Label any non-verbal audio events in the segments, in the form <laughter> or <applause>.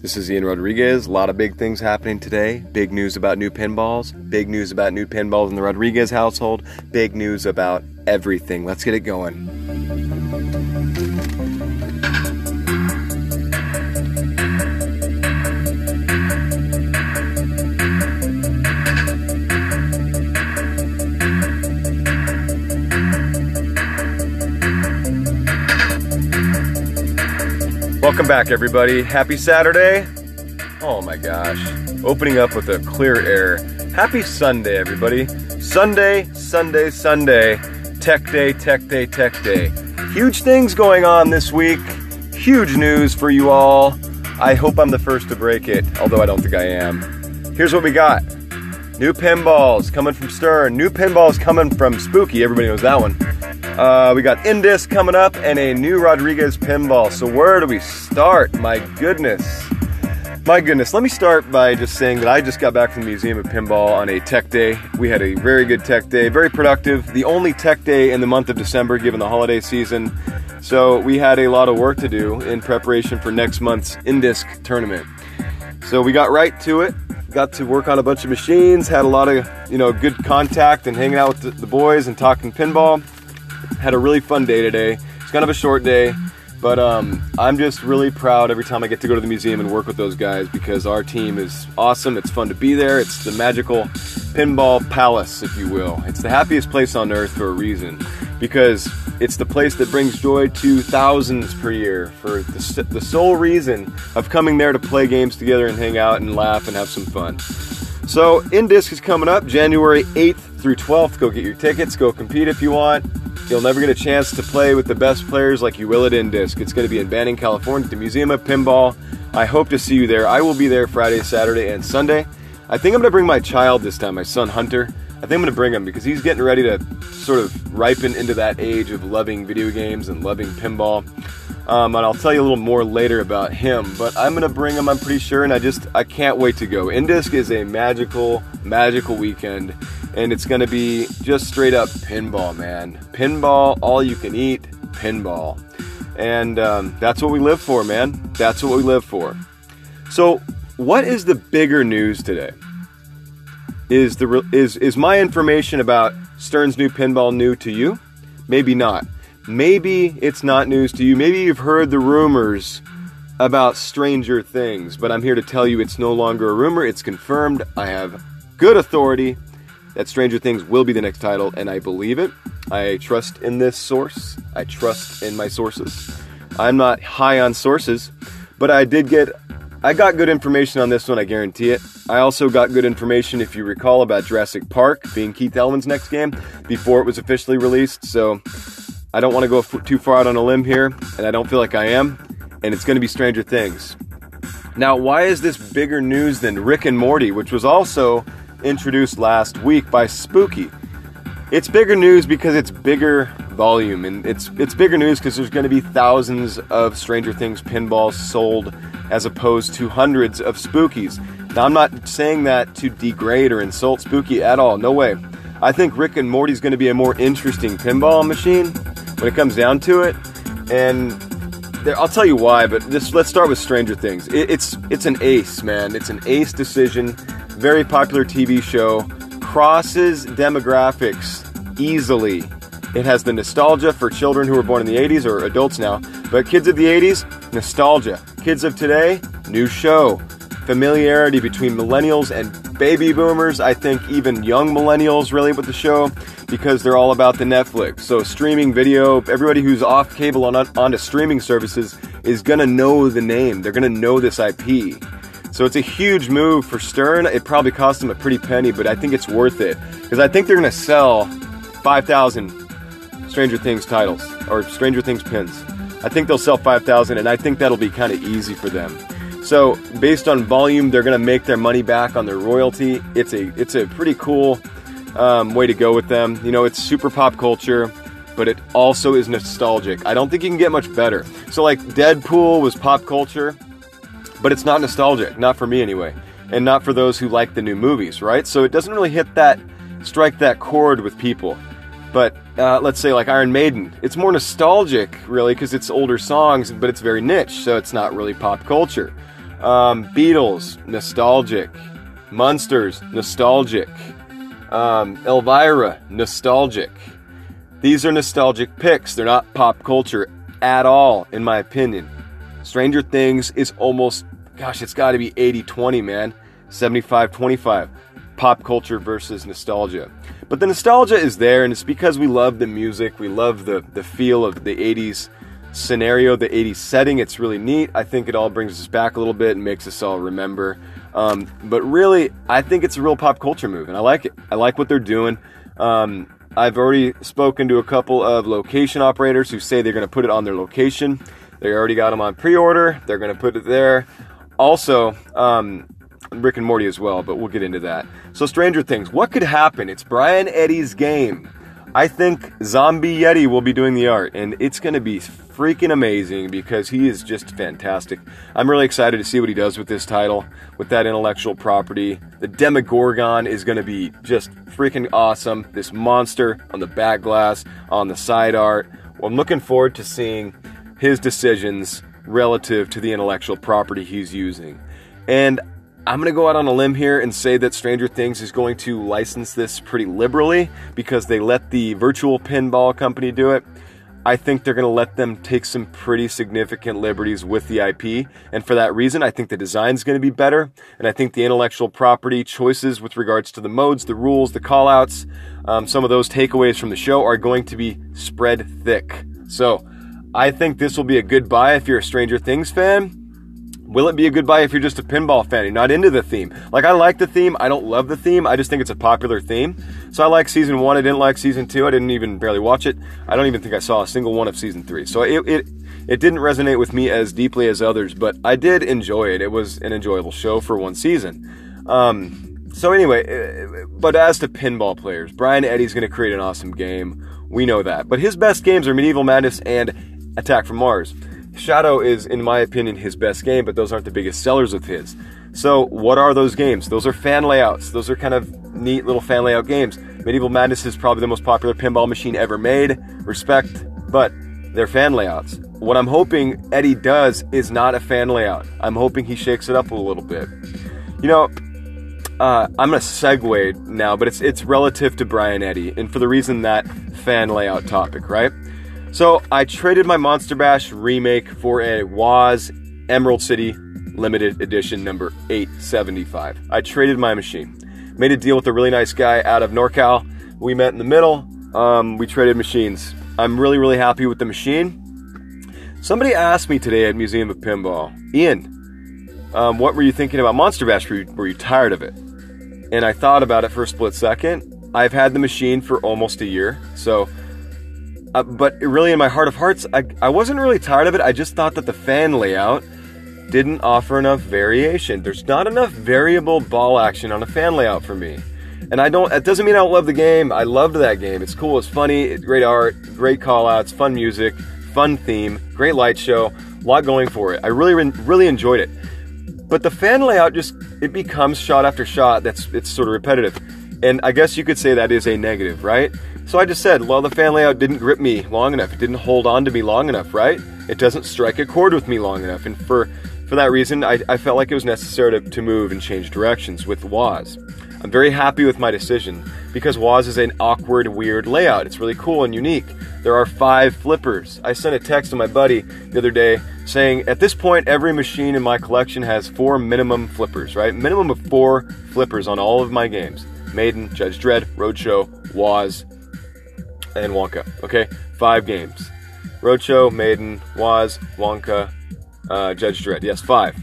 This is Ian Rodriguez. A lot of big things happening today. Big news about new pinballs. Big news about new pinballs in the Rodriguez household. Big news about everything. Let's get it going. Welcome back, everybody. Happy Saturday. Oh my gosh. Opening up with a clear air. Happy Sunday, everybody. Sunday, Sunday, Sunday. Tech Day, Tech Day, Tech Day. Huge things going on this week. Huge news for you all. I hope I'm the first to break it, although I don't think I am. Here's what we got new pinballs coming from Stern, new pinballs coming from Spooky. Everybody knows that one. Uh, we got Indisc coming up and a new Rodriguez pinball. So, where do we start? My goodness. My goodness. Let me start by just saying that I just got back from the Museum of Pinball on a tech day. We had a very good tech day, very productive. The only tech day in the month of December, given the holiday season. So, we had a lot of work to do in preparation for next month's Indisc tournament. So, we got right to it. Got to work on a bunch of machines, had a lot of, you know, good contact and hanging out with the boys and talking pinball had a really fun day today. It's kind of a short day, but um, I'm just really proud every time I get to go to the museum and work with those guys because our team is awesome. It's fun to be there. It's the magical pinball palace, if you will. It's the happiest place on earth for a reason because it's the place that brings joy to thousands per year for the, the sole reason of coming there to play games together and hang out and laugh and have some fun. So, Indisc is coming up January 8th through 12th. Go get your tickets, go compete if you want. You'll never get a chance to play with the best players like you will at Indisc. It's going to be in Banning, California, at the Museum of Pinball. I hope to see you there. I will be there Friday, Saturday, and Sunday. I think I'm going to bring my child this time, my son Hunter. I think I'm going to bring him because he's getting ready to sort of ripen into that age of loving video games and loving pinball. Um, and I'll tell you a little more later about him. But I'm gonna bring him. I'm pretty sure, and I just I can't wait to go. Indisc is a magical, magical weekend, and it's gonna be just straight up pinball, man. Pinball, all you can eat, pinball, and um, that's what we live for, man. That's what we live for. So, what is the bigger news today? Is the is is my information about Stern's new pinball new to you? Maybe not. Maybe it's not news to you. Maybe you've heard the rumors about Stranger Things, but I'm here to tell you it's no longer a rumor. It's confirmed. I have good authority that Stranger Things will be the next title, and I believe it. I trust in this source. I trust in my sources. I'm not high on sources, but I did get I got good information on this one, I guarantee it. I also got good information, if you recall, about Jurassic Park being Keith Elwin's next game before it was officially released. So I don't want to go f- too far out on a limb here, and I don't feel like I am, and it's going to be Stranger Things. Now, why is this bigger news than Rick and Morty, which was also introduced last week by Spooky? It's bigger news because it's bigger volume, and it's it's bigger news because there's going to be thousands of Stranger Things pinballs sold as opposed to hundreds of Spookies. Now, I'm not saying that to degrade or insult Spooky at all. No way. I think Rick and Morty's going to be a more interesting pinball machine when it comes down to it. And I'll tell you why, but let's start with Stranger Things. It, it's it's an ace, man. It's an ace decision. Very popular TV show. Crosses demographics easily. It has the nostalgia for children who were born in the 80s or adults now. But kids of the 80s, nostalgia. Kids of today, new show. Familiarity between millennials and baby boomers. I think even young millennials really with the show because they're all about the Netflix. So streaming video, everybody who's off cable on onto streaming services is gonna know the name. They're gonna know this IP. So it's a huge move for Stern. It probably cost them a pretty penny, but I think it's worth it because I think they're gonna sell 5,000 Stranger Things titles or Stranger Things pins. I think they'll sell 5,000, and I think that'll be kind of easy for them. So based on volume, they're gonna make their money back on their royalty. It's a it's a pretty cool um, way to go with them. You know, it's super pop culture, but it also is nostalgic. I don't think you can get much better. So, like, Deadpool was pop culture, but it's not nostalgic. Not for me, anyway. And not for those who like the new movies, right? So, it doesn't really hit that, strike that chord with people. But uh, let's say, like Iron Maiden, it's more nostalgic, really, because it's older songs, but it's very niche, so it's not really pop culture. Um, Beatles, nostalgic. Monsters, nostalgic. Um, Elvira, nostalgic. These are nostalgic picks. They're not pop culture at all, in my opinion. Stranger Things is almost, gosh, it's got to be 80 20, man. 75 25. Pop culture versus nostalgia. But the nostalgia is there, and it's because we love the music, we love the, the feel of the 80s scenario, the 80s setting. It's really neat. I think it all brings us back a little bit and makes us all remember. Um, but really, I think it's a real pop culture move, and I like it. I like what they're doing. Um, I've already spoken to a couple of location operators who say they're going to put it on their location. They already got them on pre order, they're going to put it there. Also, um, Rick and Morty as well, but we'll get into that. So, Stranger Things, what could happen? It's Brian Eddy's game. I think Zombie Yeti will be doing the art, and it's going to be freaking amazing because he is just fantastic. I'm really excited to see what he does with this title, with that intellectual property. The Demogorgon is going to be just freaking awesome. This monster on the back glass, on the side art. Well, I'm looking forward to seeing his decisions relative to the intellectual property he's using. And I'm going to go out on a limb here and say that Stranger Things is going to license this pretty liberally because they let the virtual pinball company do it. I think they're going to let them take some pretty significant liberties with the IP. And for that reason, I think the design is going to be better. And I think the intellectual property choices with regards to the modes, the rules, the callouts, um, some of those takeaways from the show are going to be spread thick. So I think this will be a good buy if you're a Stranger Things fan. Will it be a good buy if you're just a pinball fan? You're not into the theme. Like, I like the theme. I don't love the theme. I just think it's a popular theme. So I like season one. I didn't like season two. I didn't even barely watch it. I don't even think I saw a single one of season three. So it, it, it didn't resonate with me as deeply as others, but I did enjoy it. It was an enjoyable show for one season. Um, so anyway, uh, but as to pinball players, Brian Eddy's going to create an awesome game. We know that. But his best games are Medieval Madness and Attack from Mars. Shadow is, in my opinion, his best game, but those aren't the biggest sellers of his. So, what are those games? Those are fan layouts. Those are kind of neat little fan layout games. Medieval Madness is probably the most popular pinball machine ever made. Respect, but they're fan layouts. What I'm hoping Eddy does is not a fan layout. I'm hoping he shakes it up a little bit. You know, uh, I'm gonna segue now, but it's it's relative to Brian Eddy, and for the reason that fan layout topic, right? So I traded my Monster Bash remake for a Woz Emerald City limited edition number 875. I traded my machine. Made a deal with a really nice guy out of NorCal. We met in the middle. Um, we traded machines. I'm really, really happy with the machine. Somebody asked me today at Museum of Pinball, Ian, um, what were you thinking about Monster Bash? Were you, were you tired of it? And I thought about it for a split second. I've had the machine for almost a year, so uh, but really, in my heart of hearts, I, I wasn't really tired of it. I just thought that the fan layout didn't offer enough variation. There's not enough variable ball action on a fan layout for me. And I don't, it doesn't mean I don't love the game. I loved that game. It's cool, it's funny, it's great art, great call outs, fun music, fun theme, great light show, a lot going for it. I really, really enjoyed it. But the fan layout just, it becomes shot after shot that's, it's sort of repetitive. And I guess you could say that is a negative, right? So I just said, well, the fan layout didn't grip me long enough. It didn't hold on to me long enough, right? It doesn't strike a chord with me long enough. And for, for that reason, I, I felt like it was necessary to, to move and change directions with Woz. I'm very happy with my decision because Woz is an awkward, weird layout. It's really cool and unique. There are five flippers. I sent a text to my buddy the other day saying, at this point, every machine in my collection has four minimum flippers, right? Minimum of four flippers on all of my games Maiden, Judge Dredd, Roadshow, Woz, and Wonka. Okay, five games. Roadshow, Maiden, Woz, Wonka, uh, Judge Dredd. Yes, five.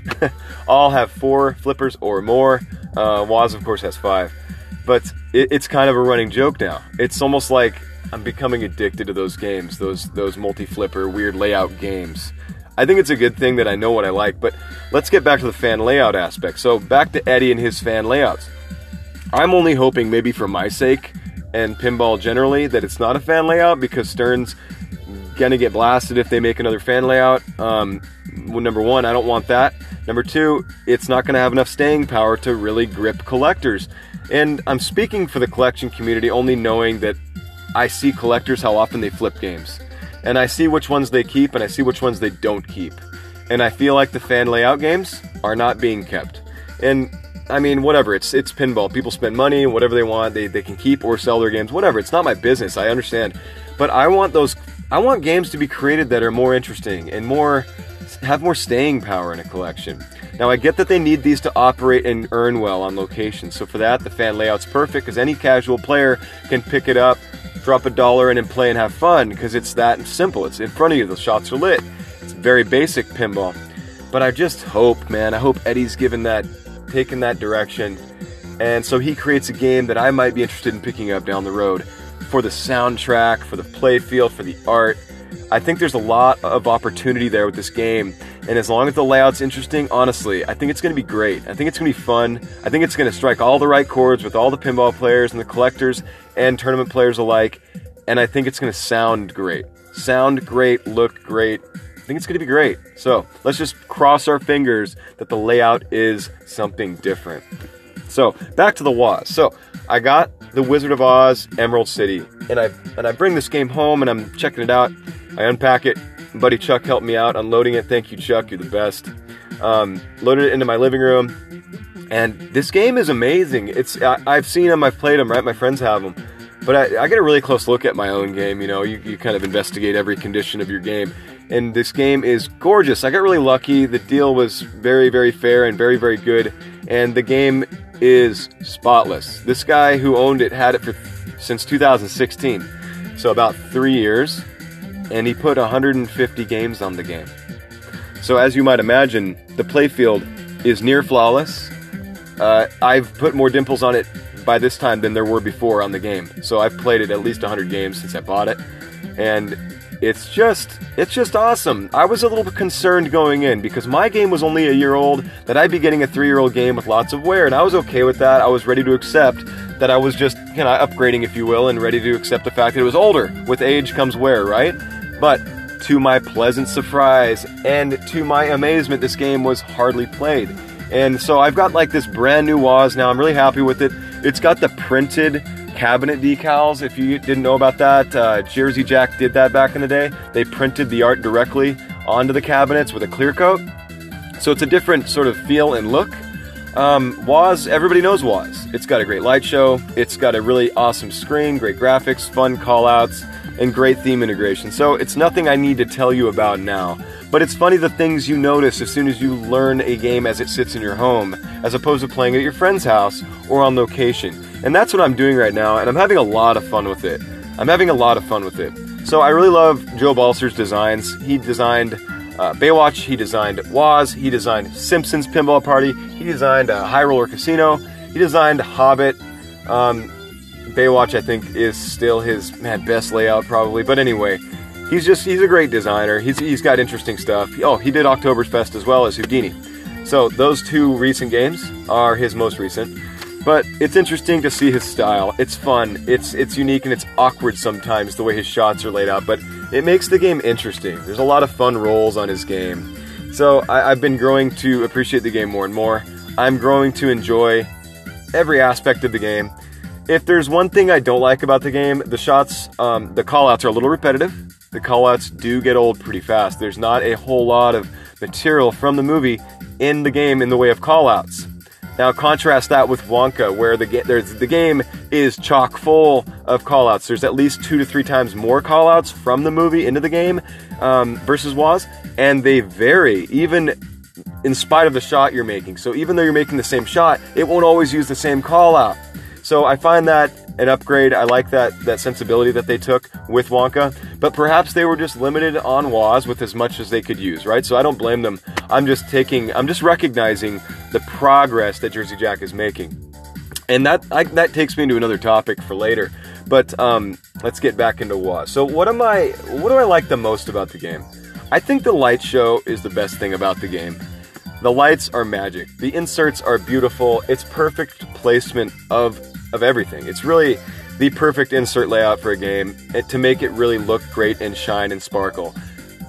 <laughs> All have four flippers or more. Uh, Woz, of course, has five. But it, it's kind of a running joke now. It's almost like I'm becoming addicted to those games, those those multi-flipper, weird layout games. I think it's a good thing that I know what I like. But let's get back to the fan layout aspect. So back to Eddy and his fan layouts. I'm only hoping, maybe for my sake, and pinball generally that it's not a fan layout because Stern's gonna get blasted if they make another fan layout. Um, number one, I don't want that. Number two, it's not gonna have enough staying power to really grip collectors. And I'm speaking for the collection community only knowing that I see collectors how often they flip games. And I see which ones they keep and I see which ones they don't keep. and I feel like the fan layout games are not being kept. And I mean, whatever. It's it's pinball. People spend money, whatever they want. They they can keep or sell their games. Whatever. It's not my business. I understand, but I want those. I want games to be created that are more interesting and more have more staying power in a collection. Now, I get that they need these to operate and earn well on location. So for that, the fan layout's perfect because any casual player can pick it up, drop a dollar in, and play and have fun because it's that simple. It's in front of you. The shots are lit. It's very basic pinball. But I just hope, man, I hope Eddy's given that taken that direction. And so he creates a game that I might be interested in picking up down the road for the soundtrack, for the play field, for the art. I think there's a lot of opportunity there with this game. And as long as the layout's interesting, honestly, I think it's going to be great. I think it's going to be fun. I think it's going to strike all the right chords with all the pinball players and the collectors and tournament players alike. And I think it's going to sound great. Sound great, look great, I think it's going to be great. So let's just cross our fingers that the layout is something different. So back to the Woz. So I got the Wizard of Oz Emerald City, and I and I bring this game home and I'm checking it out. I unpack it. Buddy Chuck helped me out unloading it. Thank you, Chuck. You're the best. Um, loaded it into my living room, and this game is amazing. It's I, have seen them, I've played them. Right, my friends have them, but I, I get a really close look at my own game. You know, you, you kind of investigate every condition of your game, and this game is gorgeous. I got really lucky. The deal was very, very fair and very, very good, and the game is spotless. This guy who owned it had it for since 2016, so about three years, and he put 150 games on the game. So as you might imagine, the playfield is near flawless. Uh, I've put more dimples on it by this time than there were before on the game. So I've played it at least 100 games since I bought it, and it's just it's just awesome. I was a little concerned going in because my game was only a year old, that I'd be getting a three year old game with lots of wear, and I was okay with that. I was ready to accept that I was just you know upgrading, if you will, and ready to accept the fact that it was older. With age comes wear, right? But to my pleasant surprise and to my amazement, this game was hardly played. And so I've got like this brand new Woz now. I'm really happy with it. It's got the printed cabinet decals. If you didn't know about that, uh, Jersey Jack did that back in the day. They printed the art directly onto the cabinets with a clear coat. So it's a different sort of feel and look. Um, Woz, everybody knows Woz. It's got a great light show. It's got a really awesome screen, great graphics, fun callouts, and great theme integration. So it's nothing I need to tell you about now. But it's funny the things you notice as soon as you learn a game as it sits in your home, as opposed to playing it at your friend's house or on location. And that's what I'm doing right now, and I'm having a lot of fun with it. I'm having a lot of fun with it. So I really love Joe Balcer's designs. He designed uh, Baywatch, he designed Woz, he designed Simpsons Pinball Party, he designed uh, High Roller Casino, he designed Hobbit. Um, Baywatch, I think, is still his man best layout probably. But anyway, he's just he's a great designer. He's he's got interesting stuff. Oh, he did October's Oktoberfest as well as Houdini. So those two recent games are his most recent. But it's interesting to see his style. It's fun. It's it's unique and it's awkward sometimes the way his shots are laid out, but it makes the game interesting. There's a lot of fun rolls on his game. So I, I've been growing to appreciate the game more and more. I'm growing to enjoy every aspect of the game. If there's one thing I don't like about the game, the shots, um, the callouts are a little repetitive. The callouts do get old pretty fast. There's not a whole lot of material from the movie in the game in the way of callouts. Now contrast that with Wonka, where the, the game is chock full of callouts. There's at least two to three times more callouts from the movie into the game um, versus Woz, and they vary even in spite of the shot you're making. So even though you're making the same shot, it won't always use the same callout. So I find that an upgrade. I like that that sensibility that they took with Wonka, but perhaps they were just limited on Woz with as much as they could use, right? So I don't blame them. I'm just taking, I'm just recognizing the progress that Jersey Jack is making, and that I, that takes me into another topic for later. But um, let's get back into Woz. So what am I? What do I like the most about the game? I think the light show is the best thing about the game. The lights are magic. The inserts are beautiful. It's perfect placement of of everything. It's really the perfect insert layout for a game eh, to make it really look great and shine and sparkle.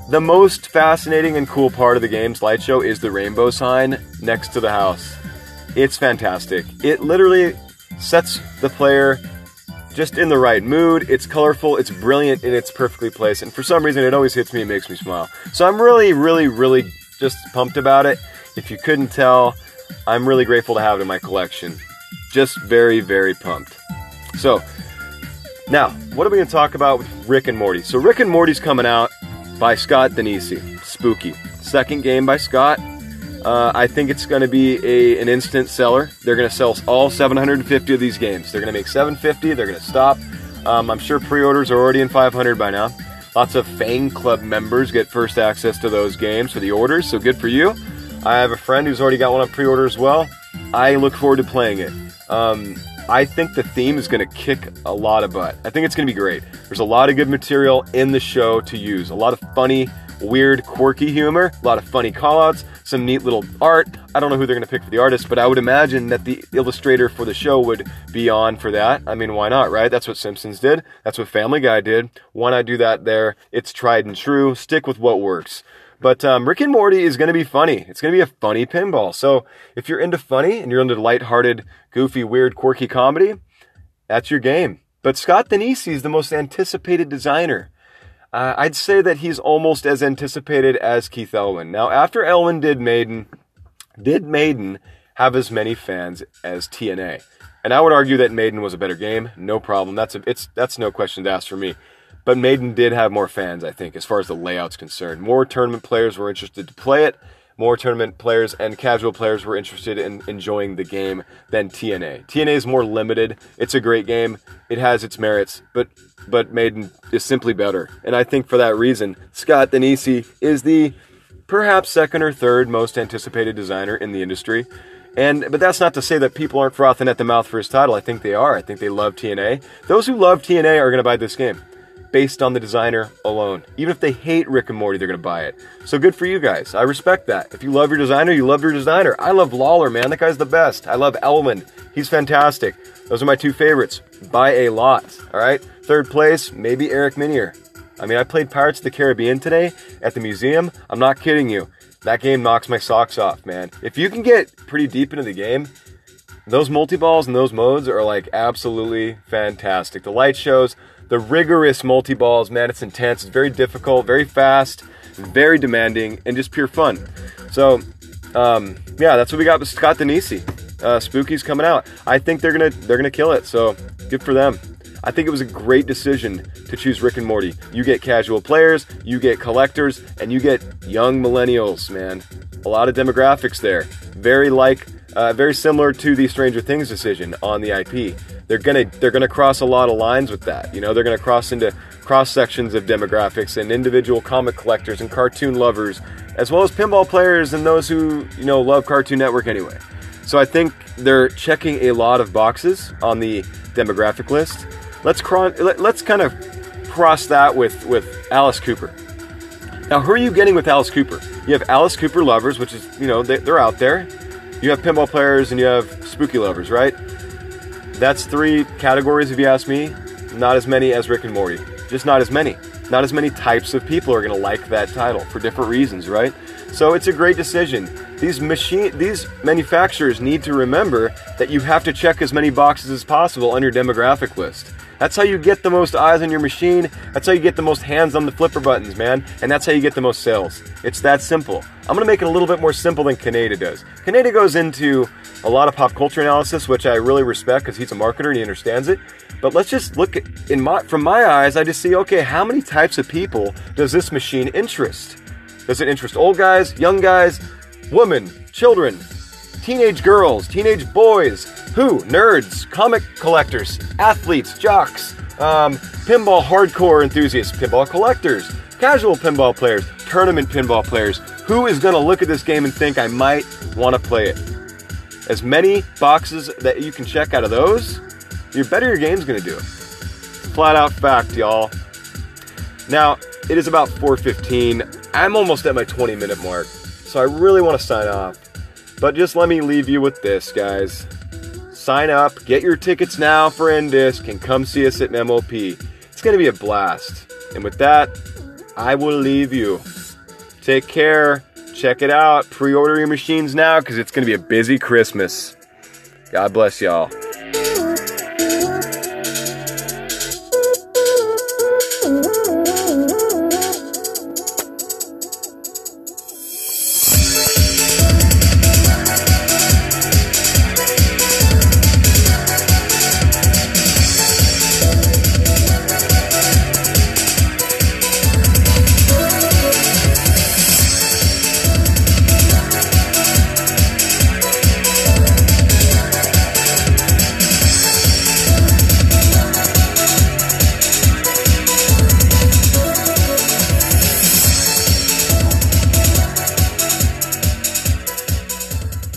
The most fascinating and cool part of the game's light show is the rainbow sign next to the house. It's fantastic. It literally sets the player just in the right mood. It's colorful, it's brilliant, and it's perfectly placed. And for some reason, it always hits me and makes me smile. So I'm really, really, really just pumped about it. If you couldn't tell, I'm really grateful to have it in my collection. Just very, very pumped. So, now, what are we going to talk about with Rick and Morty? So, Rick and Morty's coming out by Scott Danesi. Spooky. Second game by Scott. Uh, I think it's going to be a, an instant seller. They're going to sell all 750 of these games. They're going to make 750. They're going to stop. Um, I'm sure pre-orders are already in 500 by now. Lots of Fang Club members get first access to those games for the orders, so good for you. I have a friend who's already got one on pre-order as well. I look forward to playing it. Um, I think the theme is going to kick a lot of butt. I think it's going to be great. There's a lot of good material in the show to use. A lot of funny, weird, quirky humor, a lot of funny callouts, some neat little art. I don't know who they're going to pick for the artist, but I would imagine that the illustrator for the show would be on for that. I mean, why not, right? That's what Simpsons did. That's what Family Guy did. Why not do that there? It's tried and true. Stick with what works. But um, Rick and Morty is going to be funny. It's going to be a funny pinball. So if you're into funny and you're into lighthearted, goofy, weird, quirky comedy, that's your game. But Scott Danesi is the most anticipated designer. Uh, I'd say that he's almost as anticipated as Keith Elwin. Now, after Elwin did Maiden, did Maiden have as many fans as TNA? And I would argue that Maiden was a better game. No problem. That's a, it's that's no question to ask for me. But Maiden did have more fans, I think, as far as the layout's concerned. More tournament players were interested to play it. More tournament players and casual players were interested in enjoying the game than TNA. TNA is more limited. It's a great game. It has its merits, but but Maiden is simply better. And I think for that reason, Scott Danesi is the perhaps second or third most anticipated designer in the industry. And but that's not to say that people aren't frothing at the mouth for his title. I think they are. I think they love TNA. Those who love TNA are going to buy this game based on the designer alone. Even if they hate Rick and Morty, they're going to buy it. So good for you guys. I respect that. If you love your designer, you love your designer. I love Lawlor, man. That guy's the best. I love Elwin. He's fantastic. Those are my two favorites by a lot. All right. Third place, maybe Eric Meunier. I mean, I played Pirates of the Caribbean today at the museum. I'm not kidding you. That game knocks my socks off, man. If you can get pretty deep into the game, those multi balls and those modes are like absolutely fantastic. The light shows, the rigorous multi balls, man, it's intense. It's very difficult, very fast, very demanding, and just pure fun. So, um, yeah, that's what we got with Scott Danesi. Uh, Spooky's coming out. I think they're gonna they're gonna kill it. So good for them. I think it was a great decision to choose Rick and Morty. You get casual players, you get collectors, and you get young millennials. Man, a lot of demographics there. Very like, uh, very similar to the Stranger Things decision on the IP they're gonna they're gonna cross a lot of lines with that. You know, they're gonna cross into cross sections of demographics and individual comic collectors and cartoon lovers, as well as pinball players and those who you know love Cartoon Network anyway. So I think they're checking a lot of boxes on the demographic list. Let's cron- let's kind of cross that with with Alice Cooper. Now, who are you getting with Alice Cooper? You have Alice Cooper lovers, which is you know they, they're out there. You have pinball players and you have spooky lovers, right? That's three categories, if you ask me. Not as many as Rick and Morty. Just not as many. Not as many types of people are going to like that title for different reasons, right? So it's a great decision. These machine, these manufacturers need to remember that you have to check as many boxes as possible on your demographic list. That's how you get the most eyes on your machine. That's how you get the most hands on the flipper buttons, man. And that's how you get the most sales. It's that simple. I'm going to make it a little bit more simple than Kaneda does. Kaneda goes into a lot of pop culture analysis, which I really respect because he's a marketer and he understands it. But let's just look at, in my from my eyes, I just see okay, how many types of people does this machine interest? Does it interest old guys, young guys, women, children, teenage girls, teenage boys, who? Nerds, comic collectors, athletes, jocks, um, pinball hardcore enthusiasts, pinball collectors, casual pinball players, tournament pinball players. Who is going to look at this game and think I might want to play it? as many boxes that you can check out of those, the better your game's gonna do. Flat out fact, y'all. Now, it is about 4:15. I'm almost at my 20 minute mark, so I really want to sign off. But just let me leave you with this, guys. Sign up, get your tickets now for Indisc, and come see us at MOP. It's gonna be a blast. And with that, I will leave you. Take care. Check it out. Pre order your machines now because it's going to be a busy Christmas. God bless y'all.